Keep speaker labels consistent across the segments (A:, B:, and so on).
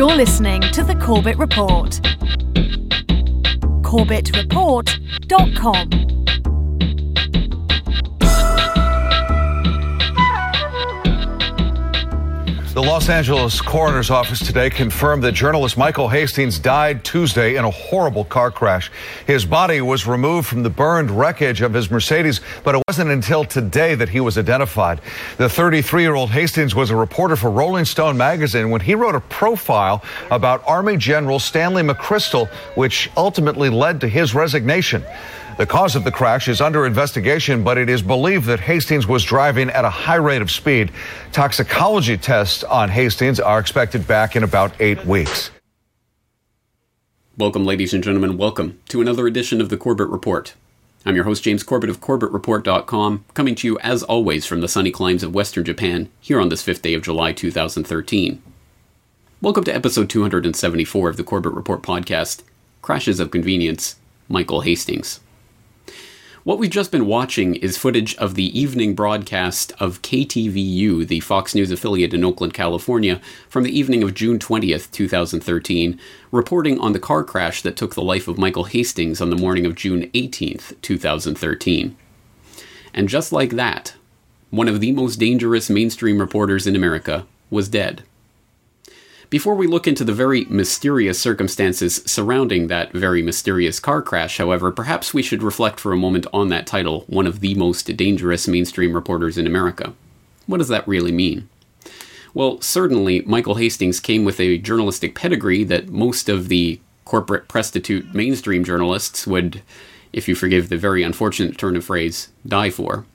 A: You're listening to the Corbett Report. CorbettReport.com.
B: The Los Angeles coroner's office today confirmed that journalist Michael Hastings died Tuesday in a horrible car crash. His body was removed from the burned wreckage of his Mercedes, but it wasn't until today that he was identified. The 33 year old Hastings was a reporter for Rolling Stone magazine when he wrote a profile about Army General Stanley McChrystal, which ultimately led to his resignation. The cause of the crash is under investigation, but it is believed that Hastings was driving at a high rate of speed. Toxicology tests on Hastings are expected back in about eight weeks.
C: Welcome, ladies and gentlemen. Welcome to another edition of the Corbett Report. I'm your host, James Corbett of CorbettReport.com, coming to you as always from the sunny climes of Western Japan, here on this 5th day of July 2013. Welcome to episode 274 of the Corbett Report podcast Crashes of Convenience, Michael Hastings. What we've just been watching is footage of the evening broadcast of KTVU, the Fox News affiliate in Oakland, California, from the evening of June 20th, 2013, reporting on the car crash that took the life of Michael Hastings on the morning of June 18th, 2013. And just like that, one of the most dangerous mainstream reporters in America was dead. Before we look into the very mysterious circumstances surrounding that very mysterious car crash, however, perhaps we should reflect for a moment on that title, one of the most dangerous mainstream reporters in America. What does that really mean? Well, certainly, Michael Hastings came with a journalistic pedigree that most of the corporate prostitute mainstream journalists would, if you forgive the very unfortunate turn of phrase, die for.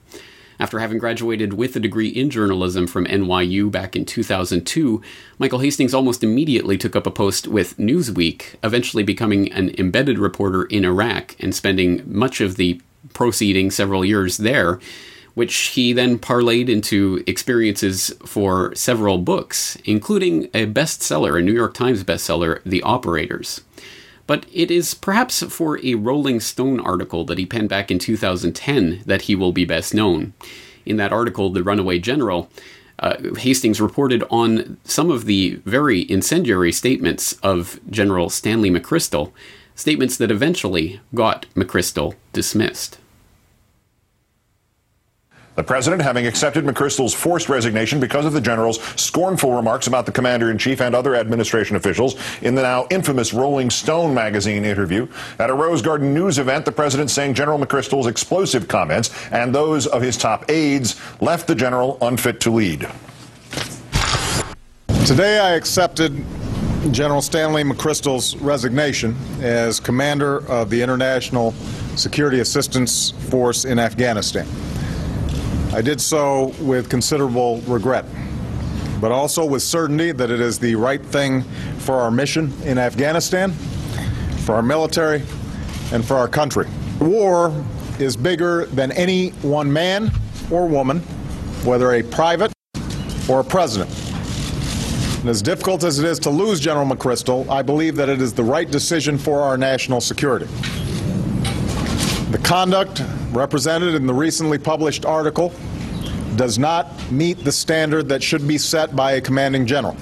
C: After having graduated with a degree in journalism from NYU back in 2002, Michael Hastings almost immediately took up a post with Newsweek, eventually becoming an embedded reporter in Iraq and spending much of the proceeding several years there, which he then parlayed into experiences for several books, including a bestseller, a New York Times bestseller, The Operators but it is perhaps for a Rolling Stone article that he penned back in 2010 that he will be best known. In that article, The Runaway General, uh, Hastings reported on some of the very incendiary statements of General Stanley McChrystal, statements that eventually got McChrystal dismissed.
D: The president having accepted McChrystal's forced resignation because of the general's scornful remarks about the commander in chief and other administration officials in the now infamous Rolling Stone magazine interview. At a Rose Garden News event, the president saying General McChrystal's explosive comments and those of his top aides left the general unfit to lead.
E: Today I accepted General Stanley McChrystal's resignation as commander of the International Security Assistance Force in Afghanistan. I did so with considerable regret, but also with certainty that it is the right thing for our mission in Afghanistan, for our military, and for our country. War is bigger than any one man or woman, whether a private or a president. And as difficult as it is to lose General McChrystal, I believe that it is the right decision for our national security. Conduct represented in the recently published article does not meet the standard that should be set by a commanding general.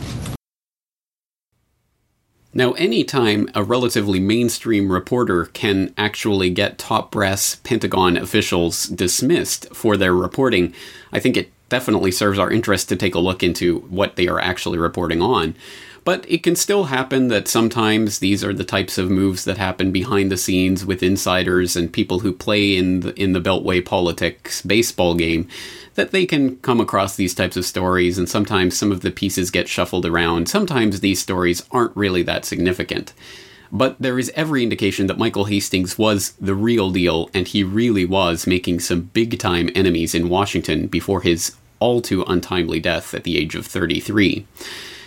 C: Now, anytime a relatively mainstream reporter can actually get top brass Pentagon officials dismissed for their reporting, I think it definitely serves our interest to take a look into what they are actually reporting on. But it can still happen that sometimes these are the types of moves that happen behind the scenes with insiders and people who play in the, in the Beltway politics baseball game that they can come across these types of stories and sometimes some of the pieces get shuffled around. Sometimes these stories aren't really that significant. But there is every indication that Michael Hastings was the real deal and he really was making some big time enemies in Washington before his all too untimely death at the age of 33.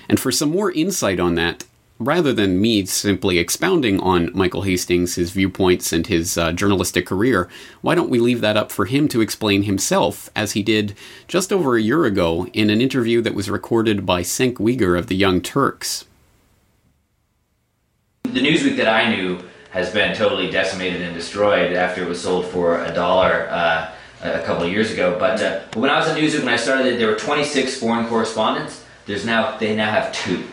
C: And for some more insight on that, rather than me simply expounding on Michael Hastings, his viewpoints, and his uh, journalistic career, why don't we leave that up for him to explain himself, as he did just over a year ago in an interview that was recorded by Cenk Uygur of the Young Turks?
F: The Newsweek that I knew has been totally decimated and destroyed after it was sold for a dollar. Uh, a couple of years ago, but, uh, when I was at Newsweek, when I started, there were 26 foreign correspondents there's now they now have two.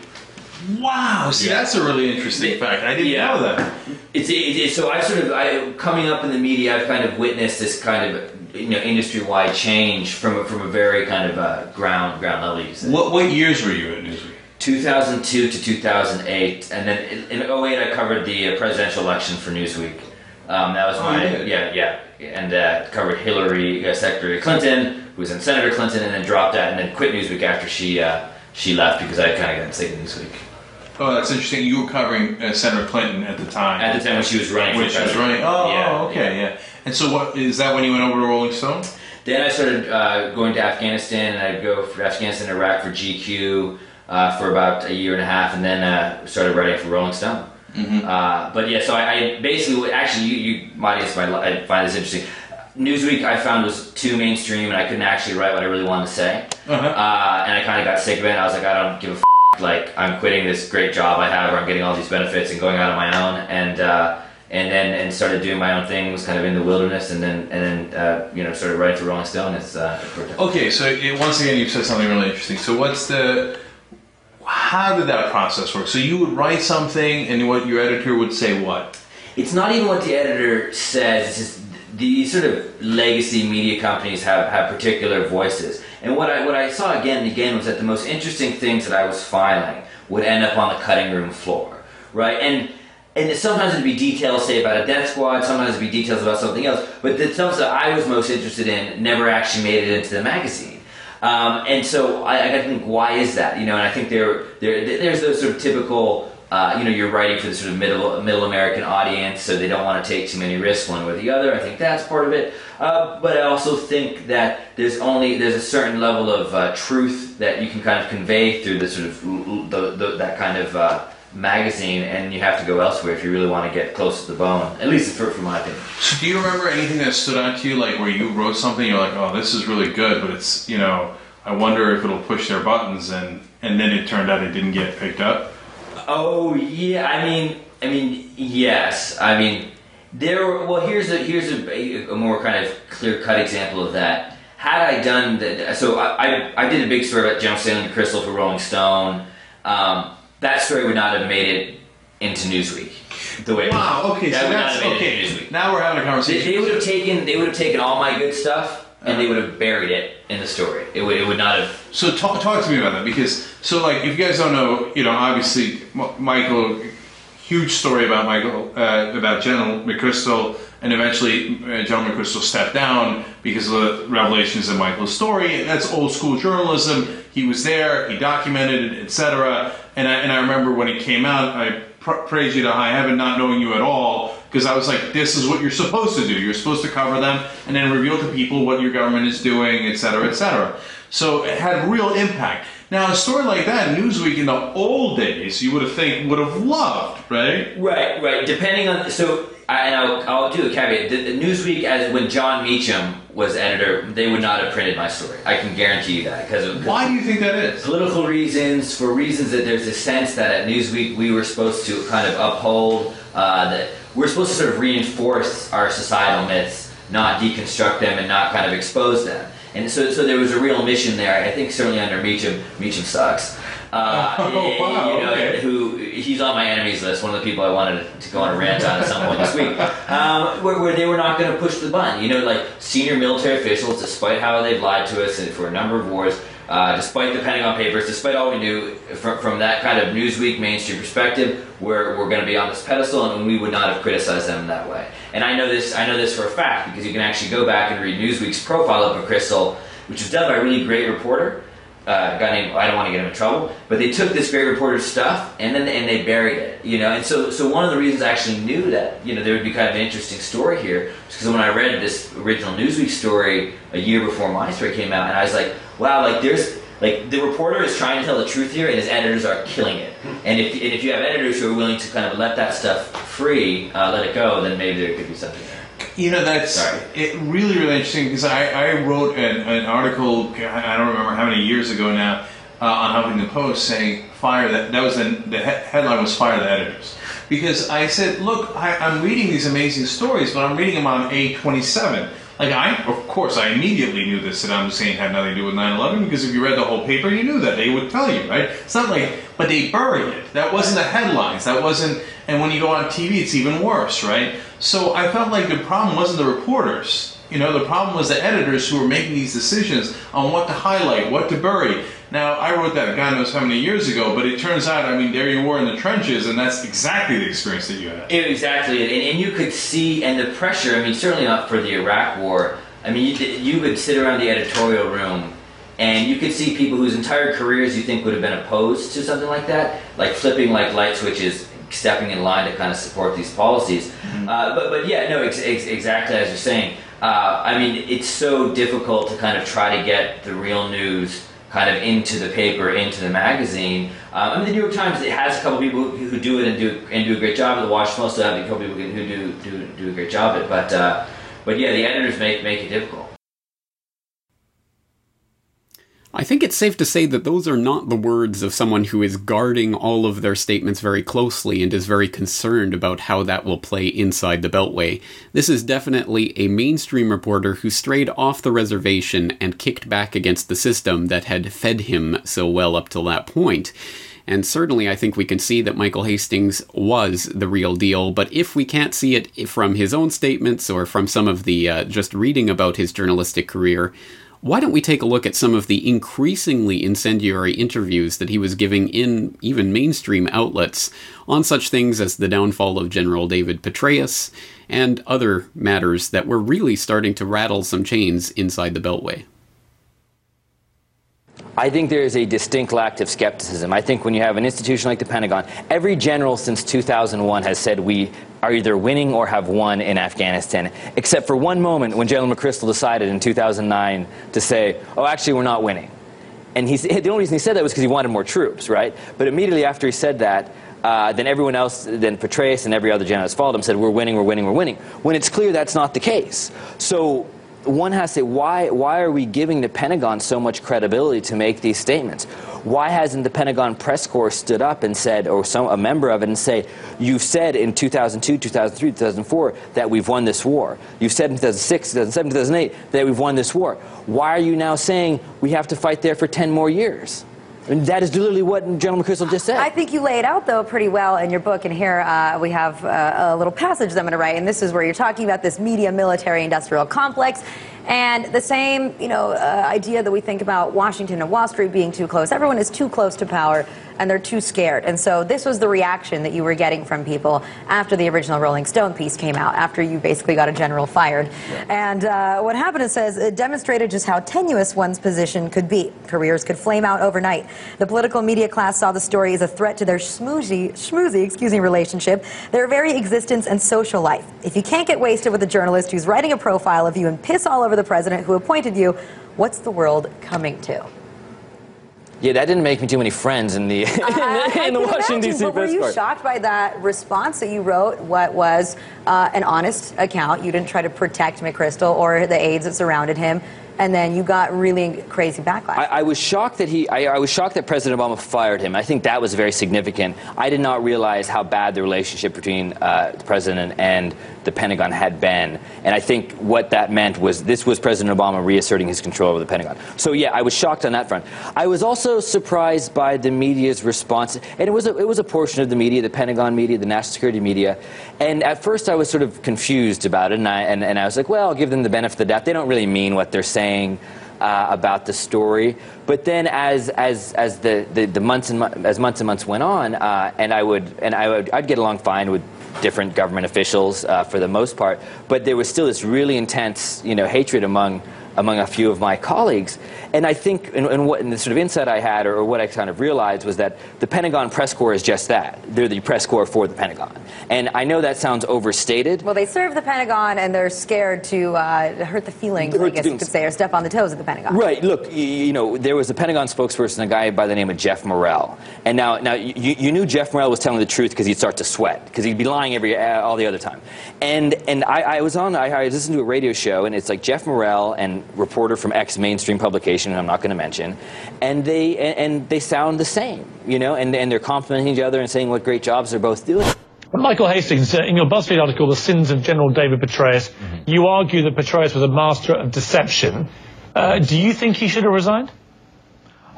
G: Wow. See,
F: Yeah.
G: that's a really interesting fact. I didn't
F: Yeah.
G: know that.
F: It's, it, it, so I sort of I, coming up in the media. I've kind of witnessed this kind of you know industry wide change from a, from a very kind of uh, ground ground level. You.
G: What what years were you at Newsweek?
F: 2002 to 2008, and then in, in 08 I covered the uh, presidential election for Newsweek. Um, that was
G: Oh,
F: my
G: did?
F: yeah yeah, and uh, covered Hillary uh, Secretary Clinton, who was in Senator Clinton, and then dropped that, and then quit Newsweek after she uh, she left because I kind of got sick of Newsweek
G: Oh, that's interesting. You were covering uh, Senator Clinton at the time.
F: at the time when she was running.
G: when she was running. Oh,
F: Yeah,
G: okay, yeah. And so, what is that when you went over to Rolling Stone?
F: Then I started uh, going to Afghanistan, and I'd go for Afghanistan, Iraq for GQ uh, for about a year and a half, and then uh, started writing for Rolling Stone. Uh, but yeah, so I, I basically, actually, you, you my audience might li- find this interesting. Newsweek I found was too mainstream, and I couldn't actually write what I really wanted to say.
G: Uh-huh.
F: Uh, and I kind of got sick of it. I was like, I don't give a f- like I'm quitting this great job I have, where I'm getting all these benefits and going out on my own, and uh, and then and started doing my own thing. Was kind of in the wilderness, and then and then uh, you know started writing for Rolling Stone. It's uh, it worked out.
G: Okay, so it, once again, you've said something really interesting. So, what's the how did that process work? So, you would write something, and what your editor would say what?
F: It's not even what the editor says. It's just these sort of legacy media companies have, have particular voices. And what I what I saw again and again was that the most interesting things that I was filing would end up on the cutting room floor, right? And and sometimes it'd be details, say about a death squad. Sometimes it'd be details about something else. But the stuff that I was most interested in never actually made it into the magazine. Um, and so I, I think, why is that? You know, and I think there, there, there's those sort of typical, uh, you know, you're writing for the sort of middle, middle American audience, so they don't want to take too many risks one way or the other. I think that's part of it. Uh, but I also think that there's only there's a certain level of uh, truth that you can kind of convey through the sort of the, the, that kind of uh, magazine, and you have to go elsewhere if you really want to get close to the bone. At least for, for my opinion.
G: So, do you remember anything that stood out to you, like where you wrote something, you're like, oh, this is really good, but it's, you know, I wonder if it'll push their buttons, and and then it turned out it didn't get picked up.
F: Oh yeah, I mean, I mean, yes, I mean, there. were- Well, here's a here's a, a more kind of clear cut example of that. Had I done the, so I, I I did a big story about General Stanley Crystal for Rolling Stone. Um, that story would not have made it into Newsweek. The way
G: Wow. Okay.
F: that
G: so
F: would not have made
G: okay.
F: it into Newsweek.
G: Now we're having a
F: They,
G: conversation.
F: they would have taken they would have taken all my good stuff and they would have buried it in the story. It would it would not have.
G: So talk, talk to me about that because so like if you guys don't know, you know, obviously M- Michael, huge story about Michael uh, about General McChrystal, and eventually uh, General McChrystal stepped down because of the revelations of Michael's story. That's old school journalism. He was there, he documented it, etc. And I and I remember when it came out, I pr- praise you to high heaven, not knowing you at all. Because I was like, this is what you're supposed to do. You're supposed to cover them and then reveal to people what your government is doing, et cetera, et cetera. So it had real impact. Now, a story like that, Newsweek in the old days, you would have think would have loved, right?
F: Right, right. Depending on so, I, and I'll, I'll do a caveat. The, the Newsweek, as when Jon Meacham was editor, they would not have printed my story. I can guarantee you that because of
G: Why do you think that is?
F: political reasons, for reasons that there's a sense that at Newsweek we were supposed to kind of uphold uh, that we're supposed to sort of reinforce our societal myths, not deconstruct them and not kind of expose them. And so, so there was a real mission there. I think certainly under Meacham, Meacham sucks. Uh,
G: Oh, wow,
F: you know,
G: okay.
F: who he's on my enemies list. One of the people I wanted to go on a rant on at some point this week, um, where, where they were not going to push the button. You know, like senior military officials, despite how they've lied to us for a number of wars, uh, despite the Pentagon Papers, despite all we knew from, from that kind of Newsweek mainstream perspective, we're, we're going to be on this pedestal, and we would not have criticized them that way. And I know this. I know this for a fact because you can actually go back and read Newsweek's profile of McChrystal, which was done by a really great reporter uh, a guy named I don't want to get him in trouble, but they took this great reporter's stuff and then and they buried it, you know. And so so one of the reasons I actually knew that you know there would be kind of an interesting story here was because when I read this original Newsweek story a year before my story came out, and I was like, wow, like there's like the reporter is trying to tell the truth here, and his editors are killing it. And if and if you have editors who are willing to kind of let that stuff free, uh, let it go, then maybe there could be something there.
G: You know, that's
F: Sorry.
G: it really, really interesting because I, I wrote an, an article, I don't remember how many years ago now, uh, on Huffington Post saying, fire that, that was the, the he- headline was fire the editors. Because I said, look, I, I'm reading these amazing stories, but I'm reading them on A27. Like I, of course, I immediately knew that Saddam Hussein had nothing to do with 9/11 because if you read the whole paper, you knew that they would tell you, right? It's not like, but they buried it. That wasn't the headlines. That wasn't. And when you go on TV, it's even worse, right? So I felt like the problem wasn't the reporters. You know, the problem was the editors who were making these decisions on what to highlight, what to bury. Now, I wrote that God knows how many years ago, but it turns out, I mean, there you were in the trenches, and that's exactly the experience that you had.
H: Exactly, and, and you could see, and the pressure, I mean, certainly not for the Iraq War. I mean, you, you would sit around the editorial room and you could see people whose entire careers you think would have been opposed to something like that, like flipping like light switches, stepping in line to kind of support these policies. Mm-hmm. Uh, but, but yeah, no, ex- ex- exactly as you're saying. Uh, I mean, it's so difficult to kind of try to get the real news kind of into the paper, into the magazine. Um, I mean, the New York Times it has a couple people who, do it and do and do a great job. The Washington Post have a couple people who do do, do a great job it. But uh, but yeah, the editors make make it difficult.
C: I think it's safe to say that those are not the words of someone who is guarding all of their statements very closely and is very concerned about how that will play inside the Beltway. This is definitely a mainstream reporter who strayed off the reservation and kicked back against the system that had fed him so well up till that point. And certainly, I think we can see that Michael Hastings was the real deal. But if we can't see it from his own statements or from some of the uh, just reading about his journalistic career, why don't we take a look at some of the increasingly incendiary interviews that he was giving in even mainstream outlets on such things as the downfall of General David Petraeus and other matters that were really starting to rattle some chains inside the Beltway?
F: I think there is a distinct lack of skepticism. I think when you have an institution like the Pentagon, every general since 2001 has said we are either winning or have won in Afghanistan, except for one moment when General McChrystal decided in 2009 to say, oh, actually, we're not winning. And he, the only reason he said that was because he wanted more troops, right? But immediately after he said that, uh, then everyone else, then Petraeus and every other general has followed him, said, we're winning, we're winning, we're winning. When it's clear that's not the case. So one has to say, why, why are we giving the Pentagon so much credibility to make these statements? Why hasn't the Pentagon press corps stood up and said, or some, a member of it, and say, you've said in 2002, 2003, 2004 that we've won this war. You've said in 2006, 2007, 2008 that we've won this war. Why are you now saying we have to fight there for 10 more years? And that is literally what General McChrystal just said.
I: I think you lay it out, though, pretty well in your book. And here uh, we have uh, a little passage that I'm going to write. And this is where you're talking about this media military industrial complex and the same, you know, uh, idea that we think about Washington and Wall Street being too close. Everyone is too close to power and they're too scared. And so this was the reaction that you were getting from people after the original Rolling Stone piece came out, after you basically got a general fired. Yeah. And uh, what happened, it says, it demonstrated just how tenuous one's position could be. Careers could flame out overnight. The political media class saw the story as a threat to their schmoozy, schmoozy excuse me, relationship, their very existence and social life. If you can't get wasted with a journalist who's writing a profile of you and piss all over the president who appointed you, what's the world coming to?
F: Yeah, that didn't make me too many friends in the, in the, in the Washington D.C.
I: But were you shocked by that response that you wrote? What was uh, an honest account? You didn't try to protect McChrystal or the aides that surrounded him and then you got really crazy backlash.
F: I, I was shocked that he. I, I, was shocked that President Obama fired him. I think that was very significant. I did not realize how bad the relationship between uh, the president and the Pentagon had been, and I think what that meant was this was President Obama reasserting his control over the Pentagon. So yeah, I was shocked on that front. I was also surprised by the media's response, and it was a, it was a portion of the media, the Pentagon media, the national security media, and at first I was sort of confused about it, and I and, and I was like, well, I'll give them the benefit of the doubt. They don't really mean what they're saying saying uh, about the story. But then, as as as the, the, the months and mo- as months and months went on, uh, and I would and I would I'd get along fine with different government officials uh, for the most part, but there was still this really intense you know hatred among among a few of my colleagues. And I think, and, and what and the sort of insight I had, or, or, what I kind of realized, was that the Pentagon press corps is just that. They're the press corps for the Pentagon. And I know that sounds overstated.
I: Well, they serve the Pentagon, and they're scared to uh, hurt the feelings, hurt I guess you could say, or step on the toes of the Pentagon.
F: Right. Look, you, you, know, there was a Pentagon spokesperson, a guy by the name of Geoff Morrell. And now, now you, you knew Geoff Morrell was telling the truth because he'd start to sweat, because he'd be lying every uh, all the other time. And and I, I was on, I, I listened to a radio show, and it's like Geoff Morrell and reporter from X mainstream publication, I'm not going to mention, and they and, and, they sound the same, you know, and, and they're complimenting each other and saying what great jobs they're both doing.
J: Michael Hastings, uh, in your BuzzFeed article, The Sins of General David Petraeus, mm-hmm. you argue that Petraeus was a master of deception. Uh, do you think he should have resigned?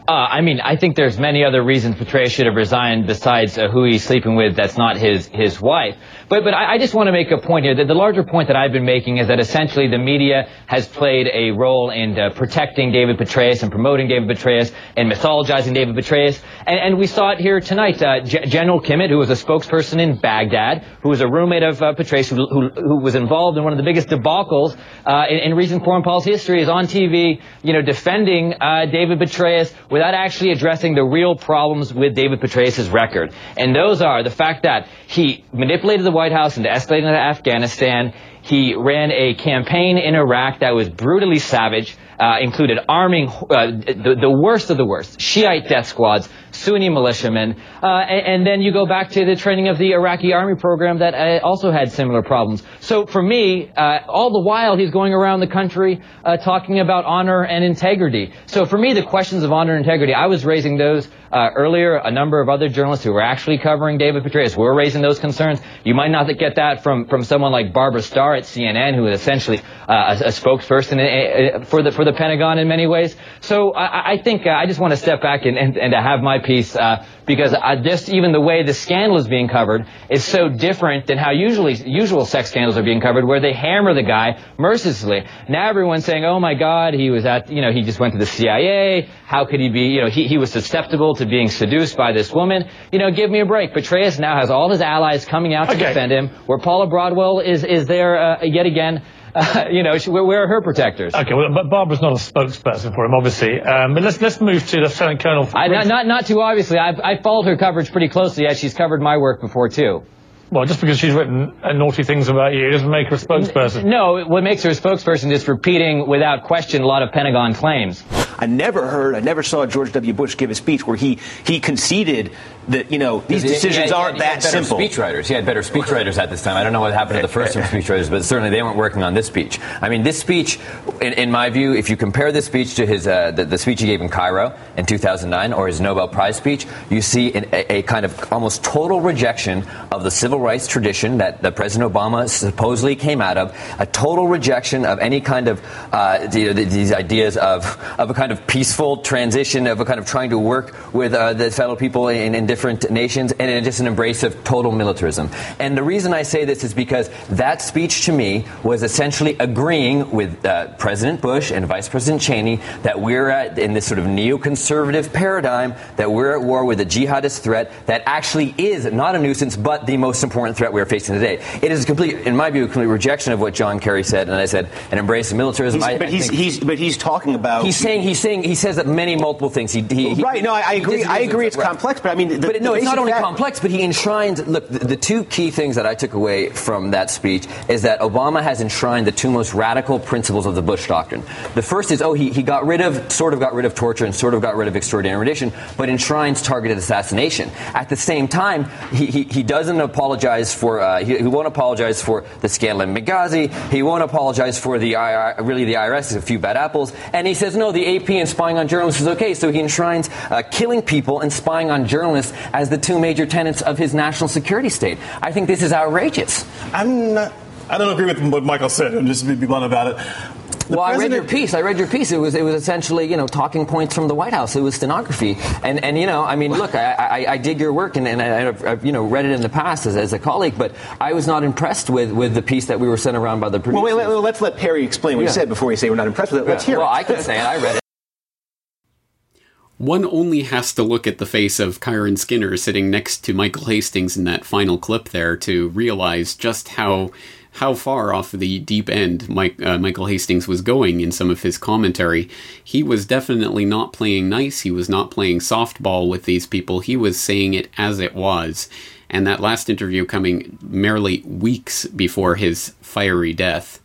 K: Uh, I mean, I think there's many other reasons Petraeus should have resigned besides uh, who he's sleeping with that's not his, his wife. But, but I, I just want to make a point here. That the larger point that I've been making is that essentially the media has played a role in uh, protecting David Petraeus and promoting David Petraeus and mythologizing David Petraeus. And, and we saw it here tonight. Uh, G- General Kimmitt, who was a spokesperson in Baghdad, who was a roommate of uh, Petraeus, who, who, who, was involved in one of the biggest debacles uh, in, in, recent foreign policy history, is on TV, you know, defending David Petraeus without actually addressing the real problems with David Petraeus' record. And those are the fact that he manipulated the White House into escalating to Afghanistan. He ran a campaign in Iraq that was brutally savage, uh, included arming uh, the, the worst of the worst, Shiite death squads, Sunni militiamen. Uh, and, and, then you go back to the training of the Iraqi army program that uh, also had similar problems. So for me, uh, all the while he's going around the country uh, talking about honor and integrity. So for me, the questions of honor and integrity, I was raising those uh, earlier. A number of other journalists who were actually covering David Petraeus were raising those concerns. You might not get that from, from someone like Barbara Starr at CNN, who is essentially uh, a, a, spokesperson for the for the Pentagon in many ways. So I, I think I just want to step back and, and, and to have my piece because just even the way the scandal is being covered is so different than how usually usual sex scandals are being covered, where they hammer the guy mercilessly. Now everyone's saying, "Oh my God, he was at you know he just went to the CIA. How could he be? You know he he was susceptible to being seduced by this woman. You know, give me a break." Petraeus now has all his allies coming out to okay. defend him. Where Paula Broadwell is is there uh, yet again. Uh, you know, she, where are her protectors?
J: Okay, well, but Barbara's not a spokesperson for him, obviously. Um, but let's let's move to the Lieutenant Colonel.
K: I, not, not not too obviously. I've I followed her coverage pretty closely as she's covered my work before too.
J: Well, just because she's written uh, naughty things about you doesn't make her a spokesperson.
K: No, what makes her a spokesperson is repeating without question a lot of Pentagon claims.
L: I never heard, I never saw George W. Bush give a speech where he, he conceded that, you know, these decisions had, aren't that simple.
M: speechwriters. He had better speechwriters at this time. I don't know what happened to the first speechwriters, but certainly they weren't working on this speech. I mean, this speech, in, in my view, if you compare this speech to his uh, the, the, speech he gave in Cairo in 2009 or his Nobel Prize speech, you see an, a, a, kind of almost total rejection of the civil rights tradition that, that President Obama supposedly came out of, a total rejection of any kind of uh, the, the, these ideas of, of a kind of peaceful transition, of a kind of trying to work with uh, the fellow people in, in different nations, and just an embrace of total militarism. And the reason I say this is because that speech to me was essentially agreeing with uh, President Bush and Vice President Cheney that we're at, in this sort of neoconservative paradigm, that we're at war with a jihadist threat that actually is not a nuisance, but the most important threat we're facing today. It is a complete, in my view, a complete rejection of what John Kerry said, and I said, an embrace of militarism.
L: He's, I, but, I he's, he's, but he's talking about.
M: He's saying, he's saying, he says that many multiple things. He, he,
L: right, no, I, I agree. I agree it's right. complex, but I mean,
M: the, but no, it's not only fact- complex, but he enshrines. Look, the, the, two key things that I took away from that speech is that Obama has enshrined the two most radical principles of the Bush doctrine. The first is, oh, he, he got rid of, sort of got rid of torture and sort of got rid of extraordinary rendition, but enshrines targeted assassination. At the same time, he, he, he doesn't apologize for, uh, he, he, won't apologize for the scandal in Benghazi. He won't apologize for the IR, really the IRS is a few bad apples. And he says, no, the AP and spying on journalists is okay. So he enshrines uh, killing people and spying on journalists as the two major tenets of his national security state. I think this is outrageous.
N: I'm not. I don't agree with what Michael said. I'm just to be blunt about it.
M: The well, president... I read your piece. I read your piece. It was it was essentially you know talking points from the White House. It was stenography, and and you know I mean look, I, I, I dig your work, and, and I, have you know read it in the past as, as a colleague, but I was not impressed with, with the piece that we were sent around by the producers.
L: Well, wait, let's let Perry explain what yeah. he said before you say we're not impressed with it. Let's hear
M: well,
L: it.
M: Well, I can say it. I read it.
C: One only has to look at the face of Kiron Skinner sitting next to Michael Hastings in that final clip there to realize just how how far off the deep end Mike, uh, Michael Hastings was going in some of his commentary. He was definitely not playing nice. He was not playing softball with these people. He was saying it as it was. And that last interview coming merely weeks before his fiery death.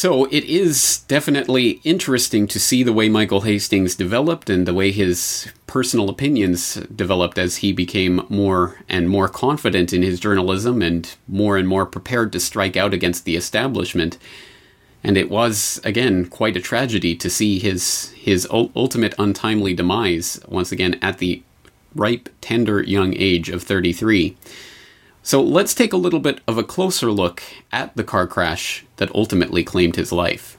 C: So it is definitely interesting to see the way Michael Hastings developed and the way his personal opinions developed as he became more and more confident in his journalism and more and more prepared to strike out against the establishment. And it was again quite a tragedy to see his his ultimate untimely demise once again at the ripe, tender young age of 33. So let's take a little bit of a closer look at the car crash that ultimately claimed his life.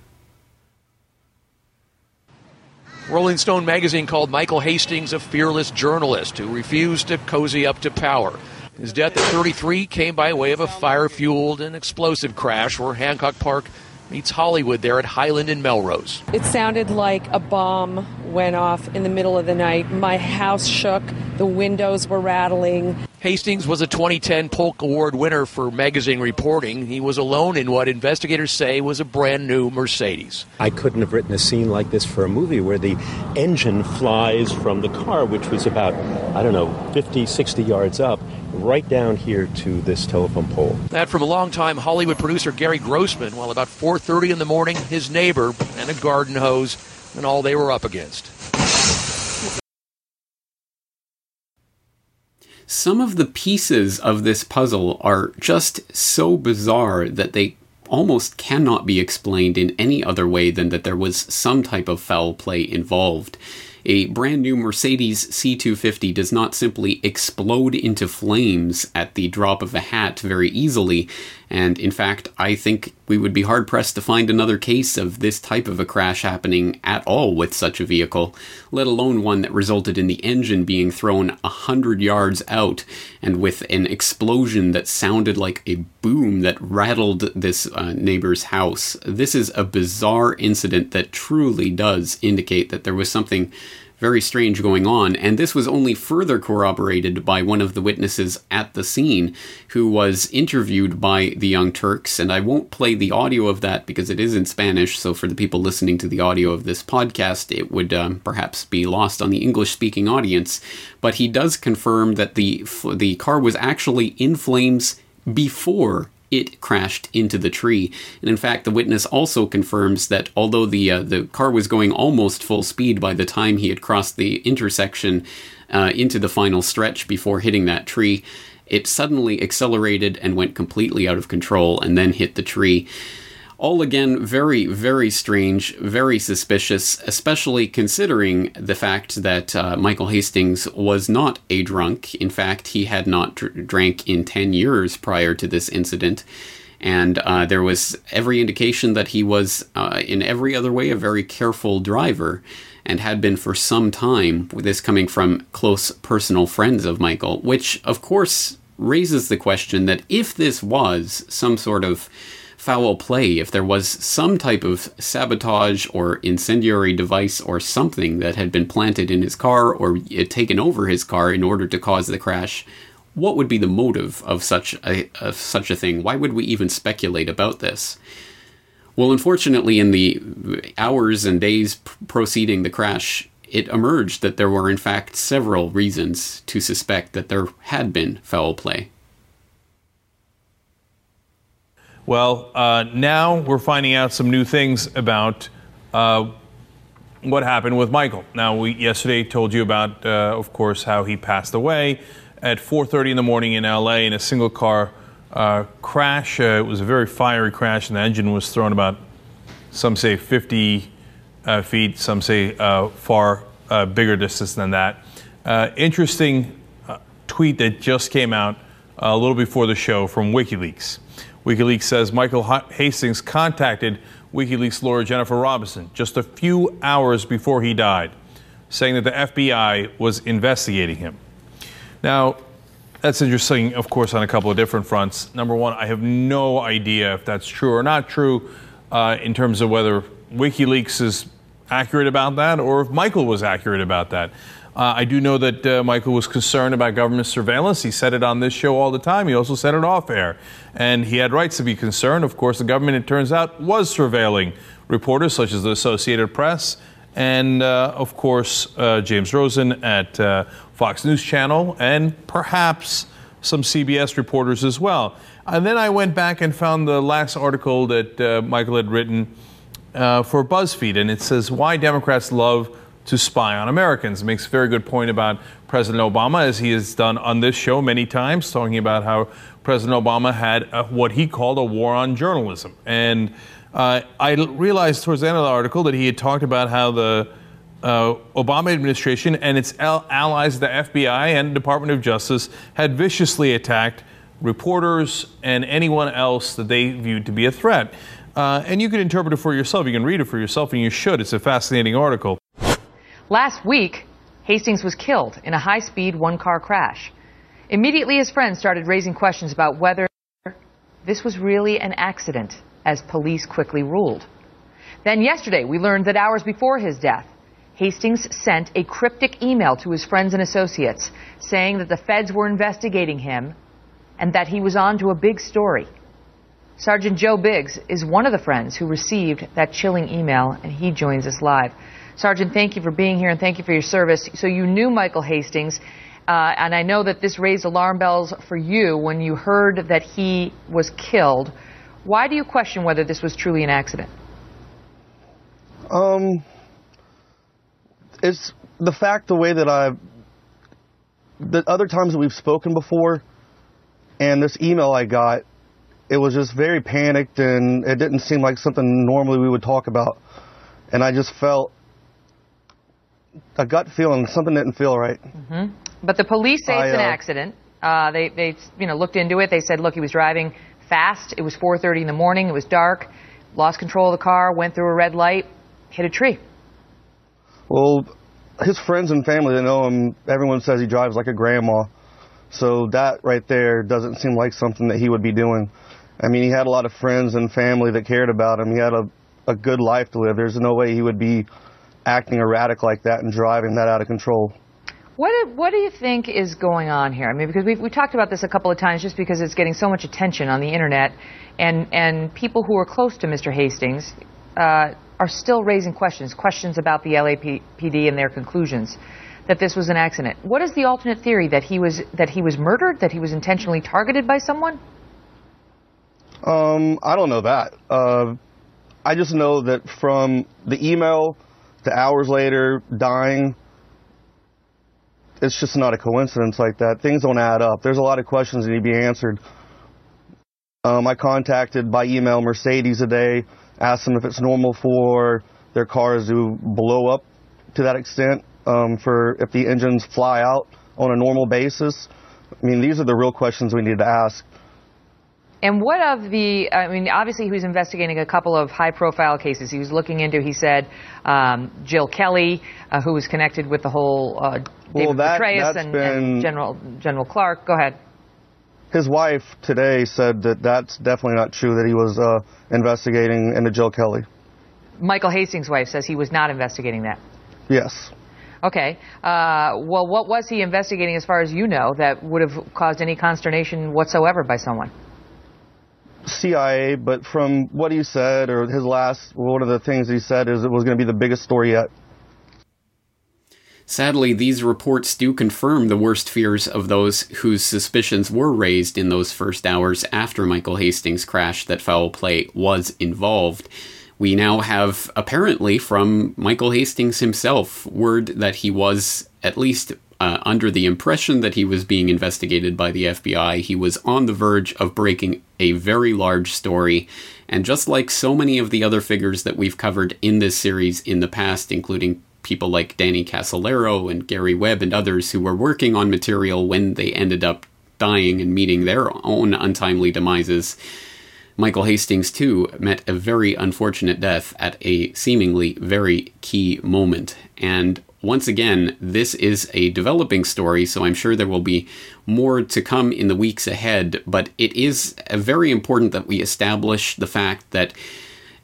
O: Rolling Stone magazine called Michael Hastings a fearless journalist who refused to cozy up to power. His death at 33 came by way of a fire fueled and explosive crash where Hancock Park meets Hollywood there at Highland and Melrose.
P: It sounded like a bomb went off in the middle of the night. My house shook, the windows were rattling.
O: Hastings was a 2010 Polk Award winner for magazine reporting. He was alone in what investigators say was a brand new Mercedes.
Q: I couldn't have written a scene like this for a movie where the engine flies from the car, which was about, I don't know, 50, 60 yards up, right down here to this telephone pole.
O: That from a longtime Hollywood producer Gary Grossman, while about 4:30 in the morning, his neighbor and a garden hose, and all they were up against.
C: Some of the pieces of this puzzle are just so bizarre that they almost cannot be explained in any other way than that there was some type of foul play involved. A brand new Mercedes C250 does not simply explode into flames at the drop of a hat very easily, and in fact, I think we would be hard pressed to find another case of this type of a crash happening at all with such a vehicle, let alone one that resulted in the engine being thrown a hundred yards out and with an explosion that sounded like a boom that rattled this uh, neighbor's house. This is a bizarre incident that truly does indicate that there was something very strange going on, and this was only further corroborated by one of the witnesses at the scene who was interviewed by the Young Turks. And I won't play the audio of that because it is in Spanish, so for the people listening to the audio of this podcast, it would um, perhaps be lost on the English speaking audience. But he does confirm that the, the car was actually in flames before it crashed into the tree. And in fact, the witness also confirms that although the uh, the car was going almost full speed by the time he had crossed the intersection uh, into the final stretch before hitting that tree, it suddenly accelerated and went completely out of control and then hit the tree. All again, very, very strange, very suspicious, especially considering the fact that uh, Michael Hastings was not a drunk. In fact, he had not dr- drank in 10 years prior to this incident. And uh, there was every indication that he was, uh, in every other way, a very careful driver and had been for some time, this coming from close personal friends of Michael, which, of course, raises the question that if this was some sort of foul play, if there was some type of sabotage or incendiary device or something that had been planted in his car or taken over his car in order to cause the crash, what would be the motive of such a of such a thing? Why would we even speculate about this? Well, unfortunately, in the hours and days preceding the crash, it emerged that there were in fact several reasons to suspect that there had been foul play.
G: Well, uh, now we're finding out some new things about uh, what happened with Michael. Now, we yesterday told you about, uh, of course, how he passed away at 4:30 in the morning in L.A. in a single car uh, crash. Uh, it was a very fiery crash, and the engine was thrown about, some say 50 uh, feet, some say far bigger distance than that. interesting tweet that just came out a little before the show from WikiLeaks. WikiLeaks says Michael Hastings contacted WikiLeaks lawyer Jennifer Robinson just a few hours before he died, saying that the FBI was investigating him. Now, that's interesting, of course, on a couple of different fronts. Number one, I have no idea if that's true or not true uh, in terms of whether WikiLeaks is accurate about that or if Michael was accurate about that. Uh, I do know that uh, Michael was concerned about government surveillance. He said it on this show all the time. He also said it off air. And he had rights to be concerned. Of course, the government, it turns out, was surveilling reporters such as the Associated Press and, uh, of course, uh, James Rosen at uh, Fox News Channel and perhaps some CBS reporters as well. And then I went back and found the last article that uh, Michael had written for BuzzFeed. And it says, Why Democrats Love to spy on Americans. Makes a very good point about President Obama, as he has done on this show many times, talking about how President Obama had a, what he called a war on journalism. And uh, I realized towards the end of the article that he had talked about how the uh, Obama administration and its allies, the FBI and Department of Justice, had viciously attacked
R: reporters and anyone else that they viewed to be a threat. Uh, and you can interpret it for yourself. You can read it for yourself, and you should. It's a fascinating article.
S: Last week, Hastings was killed in a high speed one car crash. Immediately, his friends started raising questions about whether this was really an accident, as police quickly ruled. Then yesterday, we learned that hours before his death, Hastings sent a cryptic email to his friends and associates saying that the feds were investigating him and that he was on to a big story. Sergeant Joe Biggs is one of the friends who received that chilling email, and he joins us live. Sergeant, thank you for being here and thank you for your service. So you knew Michael Hastings, uh, and I know that this raised alarm bells for you when you heard that he was killed. Why do you question whether this was truly an accident?
T: Um, it's the fact the way that I've the other times that we've spoken before and this email I got it was just very panicked and it didn't seem like something normally we would talk about and I just felt a gut feeling something didn't feel right
S: mm-hmm. but the police say I, it's an uh, accident uh, they they you know looked into it they said look he was driving fast it was 4:30 in the morning it was dark lost control of the car went through a red light hit a tree
T: well, his friends and family that know him, everyone says he drives like a grandma. So that right there doesn't seem like something that he would be doing. I mean, he had a lot of friends and family that cared about him. He had a, a good life to live. There's no way he would be acting erratic like that and driving that out of control.
S: What do, what do you think is going on here? I mean, because we've we talked about this a couple of times, just because it's getting so much attention on the internet, and and people who are close to Mr. Hastings uh, are still raising questions, questions about the LAPD and their conclusions that this was an accident. What is the alternate theory that he was that he was murdered, that he was intentionally targeted by someone?
T: Um, I don't know that. Uh, I just know that from the email to hours later dying, it's just not a coincidence like that. Things don't add up. There's a lot of questions that need to be answered. Um, I contacted by email Mercedes today ask them if it's normal for their cars to blow up to that extent, um, for if the engines fly out on a normal basis. I mean, these are the real questions we need to ask.
S: And what of the, I mean, obviously he was investigating a couple of high profile cases. He was looking into, he said, um, Jill Kelley, uh, who was connected with the whole uh, David well, that, Petraeus and, been, and General, General Clark. Go ahead
T: his wife today said that that's definitely not true, that he was uh, investigating into Jill Kelley.
S: Michael Hastings' wife says he was not investigating that.
T: Yes.
S: Okay. Uh, well, what was he investigating, as far as you know, that would have caused any consternation whatsoever by someone?
T: CIA, but from what he said, or his last, one of the things he said is it was going to be the biggest story yet.
C: Sadly, these reports do confirm the worst fears of those whose suspicions were raised in those first hours after Michael Hastings' crash that foul play was involved. We now have, apparently, from Michael Hastings himself, word that he was at least uh, under the impression that he was being investigated by the FBI. He was on the verge of breaking a very large story. And just like so many of the other figures that we've covered in this series in the past, including people like Danny Casolaro and Gary Webb and others who were working on material when they ended up dying and meeting their own untimely demises. Michael Hastings, too, met a very unfortunate death at a seemingly very key moment. And once again, this is a developing story, so I'm sure there will be more to come in the weeks ahead. But it is very important that we establish the fact that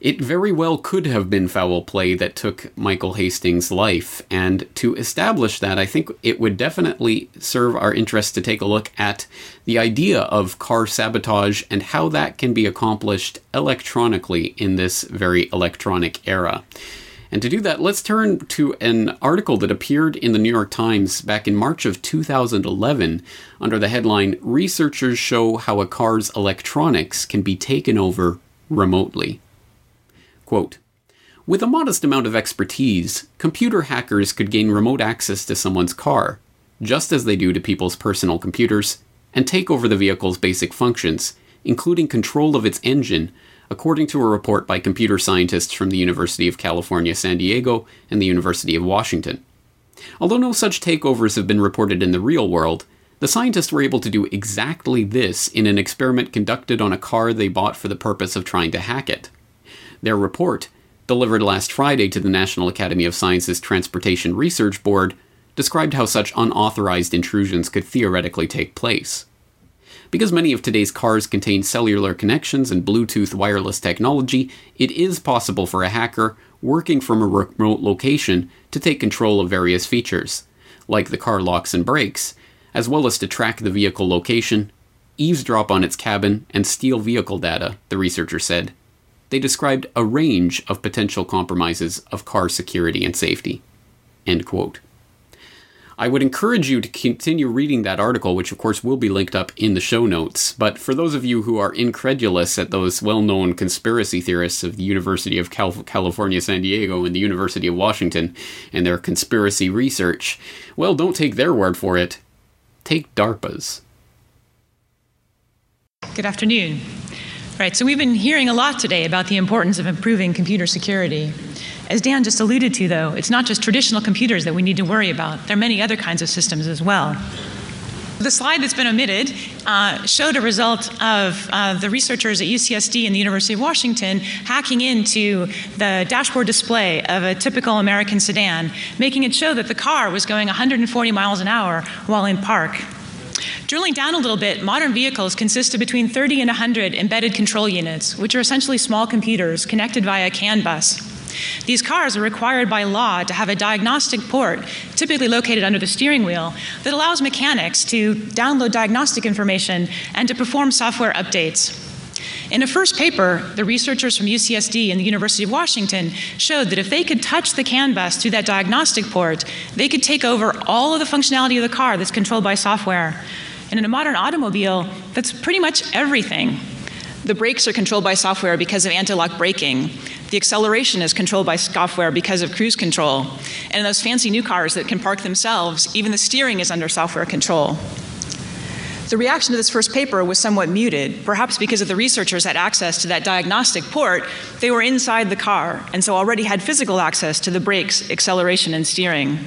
C: it very well could have been foul play that took Michael Hastings' life. And to establish that, I think it would definitely serve our interest to take a look at the idea of car sabotage and how that can be accomplished electronically in this very electronic era. And to do that, let's turn to an article that appeared in the New York Times back in March of 2011 under the headline Researchers Show How a Car's Electronics Can Be Taken Over Remotely. Quote, with a modest amount of expertise, computer hackers could gain remote access to someone's car, just as they do to people's personal computers, and take over the vehicle's basic functions, including control of its engine, according to a report by computer scientists from the University of California, San Diego, and the University of Washington. Although no such takeovers have been reported in the real world, The scientists were able to do exactly this in an experiment conducted on a car they bought for the purpose of trying to hack it. Their report, delivered last Friday to the National Academy of Sciences Transportation Research Board, described how such unauthorized intrusions could theoretically take place. Because many of today's cars contain cellular connections and Bluetooth wireless technology, it is possible for a hacker working from a remote location to take control of various features, like the car locks and brakes, as well as to track the vehicle location, eavesdrop on its cabin, and steal vehicle data, the researcher said. They described a range of potential compromises of car security and safety. End quote. I would encourage you to continue reading that article, which of course will be linked up in the show notes. But for those of you who are incredulous at those well known conspiracy theorists of the University of Cal- California, San Diego, and the University of Washington and their conspiracy research, well, don't take their word for it. Take DARPA's.
U: Good afternoon. Right, so we've been hearing a lot today about the importance of improving computer security. As Dan just alluded to, though, it's not just traditional computers that we need to worry about, there are many other kinds of systems as well. The slide that's been omitted uh, showed a result of uh, the researchers at UCSD and the University of Washington hacking into the dashboard display of a typical American sedan, making it show that the car was going 140 miles an hour while in park. Drilling down a little bit, modern vehicles consist of between 30 and 100 embedded control units, which are essentially small computers connected via CAN bus. These cars are required by law to have a diagnostic port, typically located under the steering wheel, that allows mechanics to download diagnostic information and to perform software updates. In a first paper, the researchers from UCSD and the University of Washington showed that if they could touch the CAN bus through that diagnostic port, they could take over all of the functionality of the car that's controlled by software. And in a modern automobile, that's pretty much everything. The brakes are controlled by software because of anti lock braking. The acceleration is controlled by software because of cruise control. And in those fancy new cars that can park themselves, even the steering is under software control. The reaction to this first paper was somewhat muted, perhaps because of the researchers had access to that diagnostic port. They were inside the car, and so already had physical access to the brakes, acceleration, and steering.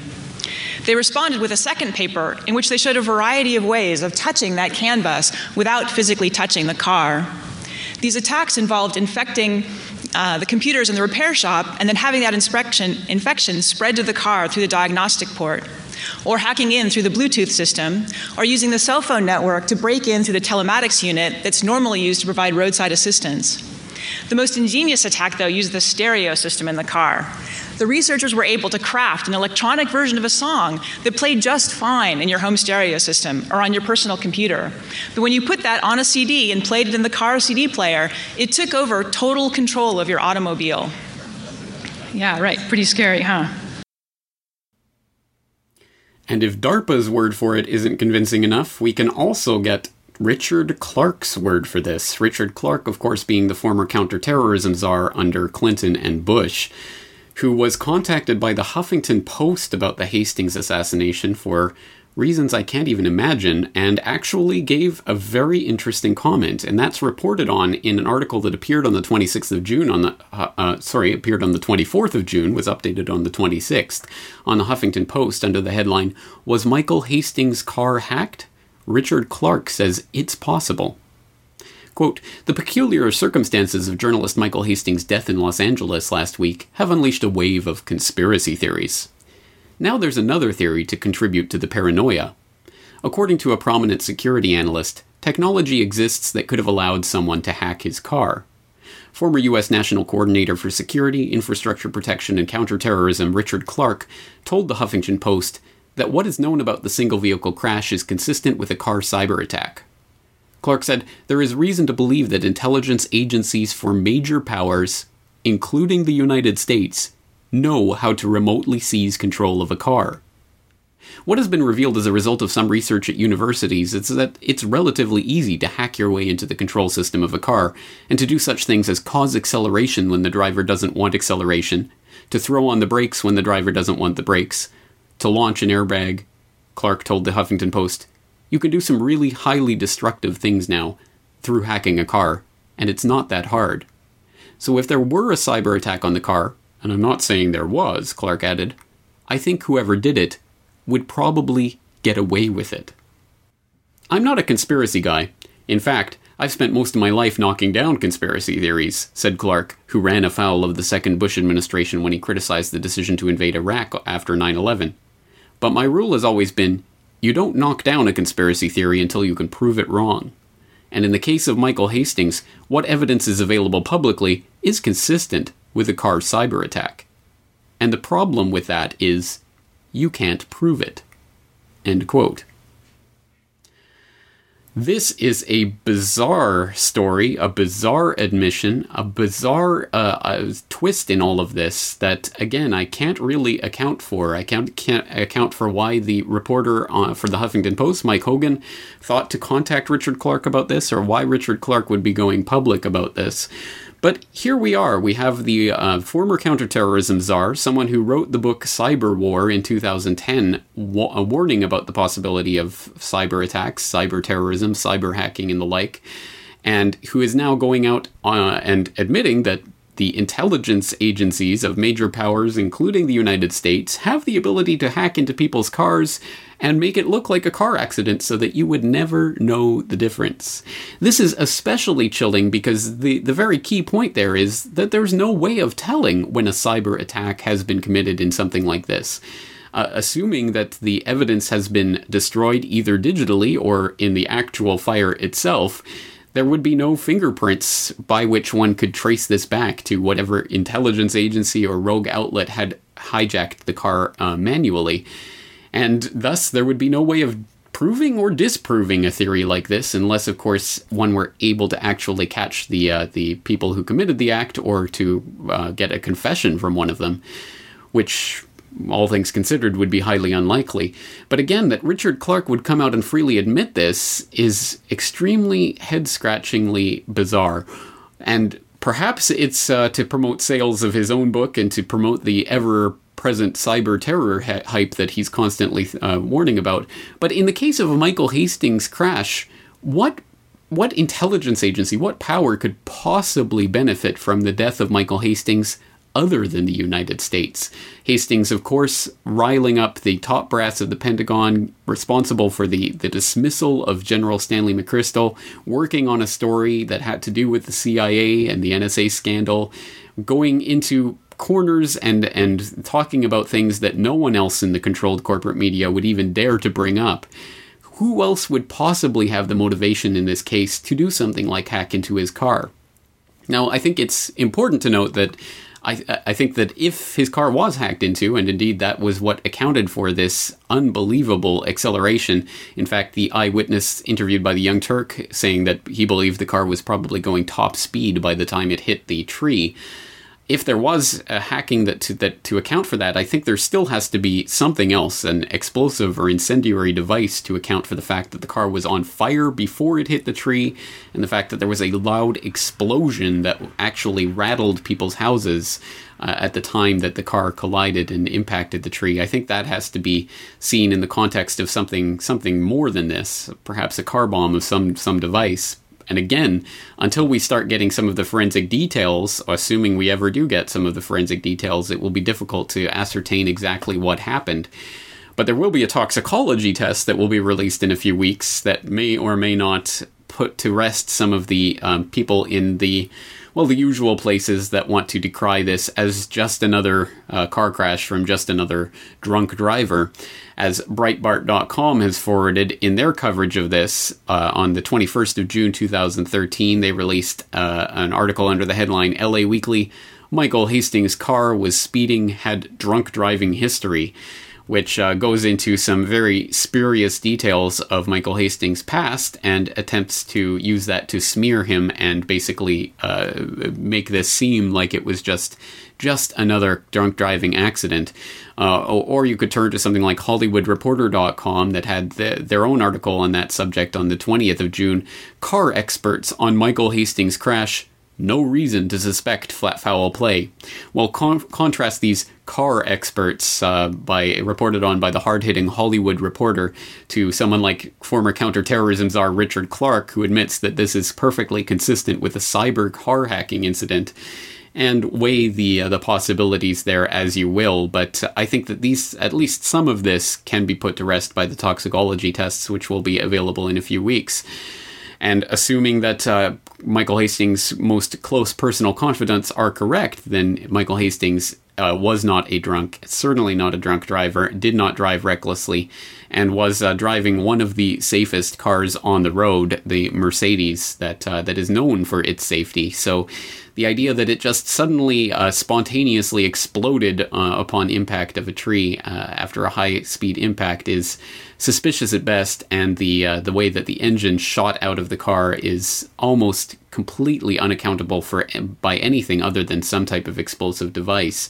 U: They responded with a second paper in which they showed a variety of ways of touching that CAN bus without physically touching the car. These attacks involved infecting uh, the computers in the repair shop and then having that infection, infection spread to the car through the diagnostic port, or hacking in through the Bluetooth system, or using the cell phone network to break in through the telematics unit that's normally used to provide roadside assistance. The most ingenious attack, though, used the stereo system in the car. The researchers were able to craft an electronic version of a song that played just fine in your home stereo system or on your personal computer. But when you put that on a CD and played it in the car CD player, it took over total control of your automobile. Yeah, right. Pretty scary, huh?
C: And if DARPA's word for it isn't convincing enough, we can also get Richard Clarke's word for this. Richard Clarke, of course, being the former counterterrorism czar under Clinton and Bush, who was contacted by the Huffington Post about the Hastings assassination for reasons I can't even imagine, and actually gave a very interesting comment. And that's reported on in an article that appeared on the 26th of June, on the, uh, uh, sorry, appeared on the 24th of June, was updated on the 26th, on the Huffington Post under the headline, Was Michael Hastings' car hacked? Richard Clarke says it's possible. Quote, the peculiar circumstances of journalist Michael Hastings' death in Los Angeles last week have unleashed a wave of conspiracy theories. Now there's another theory to contribute to the paranoia. According to a prominent security analyst, technology exists that could have allowed someone to hack his car. Former U.S. National Coordinator for Security, Infrastructure Protection, and Counterterrorism Richard Clarke told the Huffington Post that what is known about the single vehicle crash is consistent with a car cyber attack. Clarke said there is reason to believe that intelligence agencies for major powers, including the United States, know how to remotely seize control of a car. What has been revealed as a result of some research at universities is that it's relatively easy to hack your way into the control system of a car and to do such things as cause acceleration when the driver doesn't want acceleration, to throw on the brakes when the driver doesn't want the brakes, to launch an airbag. Clarke told the Huffington Post, You can do some really highly destructive things now through hacking a car, and it's not that hard. So if there were a cyber attack on the car, and I'm not saying there was, Clarke added, I think whoever did it would probably get away with it. I'm not a conspiracy guy. In fact, I've spent most of my life knocking down conspiracy theories, said Clarke, who ran afoul of the second Bush administration when he criticized the decision to invade Iraq after 9 11. But my rule has always been you don't knock down a conspiracy theory until you can prove it wrong. And in the case of Michael Hastings, what evidence is available publicly is consistent with the car cyber attack. And the problem with that is you can't prove it. End quote. This is a bizarre story, a bizarre admission, a bizarre uh, twist in all of this that, again, I can't really account for. I can't, can't account for why the reporter uh, for the Huffington Post, Mike Hogan, thought to contact Richard Clarke about this or why Richard Clarke would be going public about this. But here we are. We have the uh, former counterterrorism czar, someone who wrote the book Cyber War in 2010, wa- a warning about the possibility of cyber attacks, cyber terrorism, cyber hacking, and the like, and who is now going out uh, and admitting that the intelligence agencies of major powers, including the United States, have the ability to hack into people's cars and make it look like a car accident so that you would never know the difference. This is especially chilling because the, the very key point there is that there's no way of telling when a cyber attack has been committed in something like this. Uh, assuming that the evidence has been destroyed either digitally or in the actual fire itself, there would be no fingerprints by which one could trace this back to whatever intelligence agency or rogue outlet had hijacked the car uh, manually. And thus, there would be no way of proving or disproving a theory like this, unless, of course, one were able to actually catch the uh, the people who committed the act or to uh, get a confession from one of them, which all things considered, would be highly unlikely. But again, that Richard Clarke would come out and freely admit this is extremely head scratchingly bizarre. And perhaps it's uh, to promote sales of his own book and to promote the ever present cyber terror ha- hype that he's constantly uh, warning about. But in the case of a Michael Hastings crash, what what intelligence agency, what power could possibly benefit from the death of Michael Hastings other than the United States. Hastings, of course, riling up the top brass of the Pentagon, responsible for the, the dismissal of General Stanley McChrystal, working on a story that had to do with the CIA and the NSA scandal, going into corners and and talking about things that no one else in the controlled corporate media would even dare to bring up. Who else would possibly have the motivation in this case to do something like hack into his car? Now, I think it's important to note that I, I think that if his car was hacked into, and indeed that was what accounted for this unbelievable acceleration. In fact, the eyewitness interviewed by the Young Turk saying that he believed the car was probably going top speed by the time it hit the tree if there was a hacking that to, that to account for that, I think there still has to be something else, an explosive or incendiary device to account for the fact that the car was on fire before it hit the tree, and the fact that there was a loud explosion that actually rattled people's houses uh, at the time that the car collided and impacted the tree. I think that has to be seen in the context of something something more than this, perhaps a car bomb of some some device. And again, until we start getting some of the forensic details, assuming we ever do get some of the forensic details, it will be difficult to ascertain exactly what happened. But there will be a toxicology test that will be released in a few weeks that may or may not put to rest some of the um, people in the well, the usual places that want to decry this as just another uh, car crash from just another drunk driver as Breitbart.com has forwarded in their coverage of this uh, on the 21st of June 2013. They released uh, an article under the headline LA Weekly Michael Hastings' car was speeding, had drunk driving history which uh, goes into some very spurious details of Michael Hastings' past and attempts to use that to smear him and basically uh, make this seem like it was just just another drunk driving accident. Uh, or, you could turn to something like HollywoodReporter.com that had the, their own article on that subject on the 20th of June. Car experts on Michael Hastings' crash no reason to suspect flat foul play. Well, con- contrast these car experts uh, by reported on by the hard-hitting Hollywood Reporter to someone like former counterterrorism czar Richard Clarke, who admits that this is perfectly consistent with a cyber car hacking incident. and weigh the uh, the possibilities there as you will. But I think that these, at least some of this, can be put to rest by the toxicology tests, which will be available in a few weeks. And assuming that uh, Michael Hastings' most close personal confidants are correct, then Michael Hastings uh, was not a drunk, certainly not a drunk driver, did not drive recklessly, and was uh, driving one of the safest cars on the road, the Mercedes, that uh, that is known for its safety. So, the idea that it just suddenly uh, spontaneously exploded uh, upon impact of a tree uh, after a high speed impact is suspicious at best, and the the way that the engine shot out of the car is almost completely unaccountable for by anything other than some type of explosive device.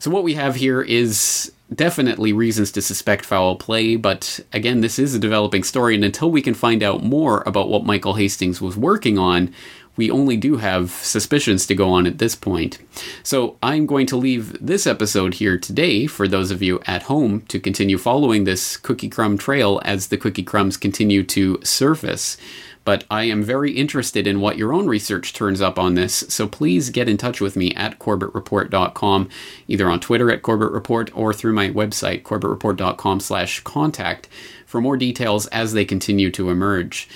C: So what we have here is definitely reasons to suspect foul play, but again, this is a developing story, and until we can find out more about what Michael Hastings was working on, we only do have suspicions to go on at this point. So I'm going to leave this episode here today for those of you at home to continue following this cookie crumb trail as the cookie crumbs continue to surface but I am very interested in what your own research turns up on this. So please get in touch with me at corbettreport.com, either on Twitter at corbettreport or through my website, corbettreport.com slash contact, for more details as they continue to emerge.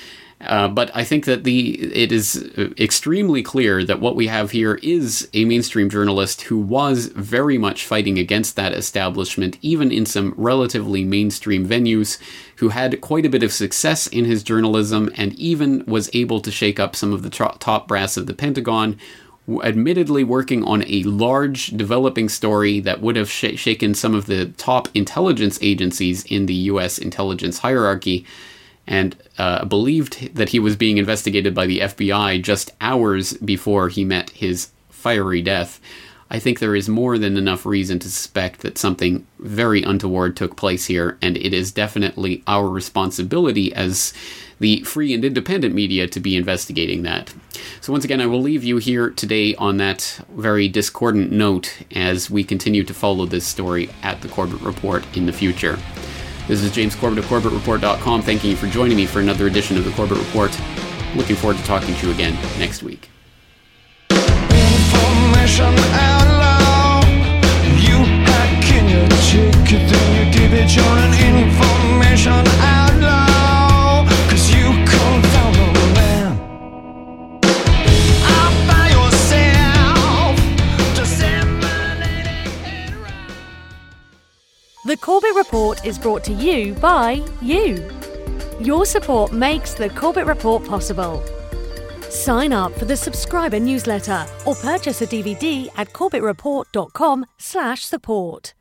C: Uh, but I think that the it is extremely clear that what we have here is a mainstream journalist who was very much fighting against that establishment, even in some relatively mainstream venues, who had quite a bit of success in his journalism and even was able to shake up some of the top brass of the Pentagon. Admittedly, working on a large developing story that would have sh- shaken some of the top intelligence agencies in the US intelligence hierarchy and uh, believed that he was being investigated by the FBI just hours before he met his fiery death. I think there is more than enough reason to suspect that something very untoward took place here, and it is definitely our responsibility as the free and independent media to be investigating that. So, once again, I will leave you here today on that very discordant note as we continue to follow this story at the Corbett Report in the future. This is James Corbett of CorbettReport.com. Thanking you for joining me for another edition of the Corbett Report. Looking forward to talking to you again next week. Information
A: The Corbett Report is brought to you by you. Your support makes the Corbett Report possible. Sign up for the subscriber newsletter or purchase a DVD at corbettreport.com/support.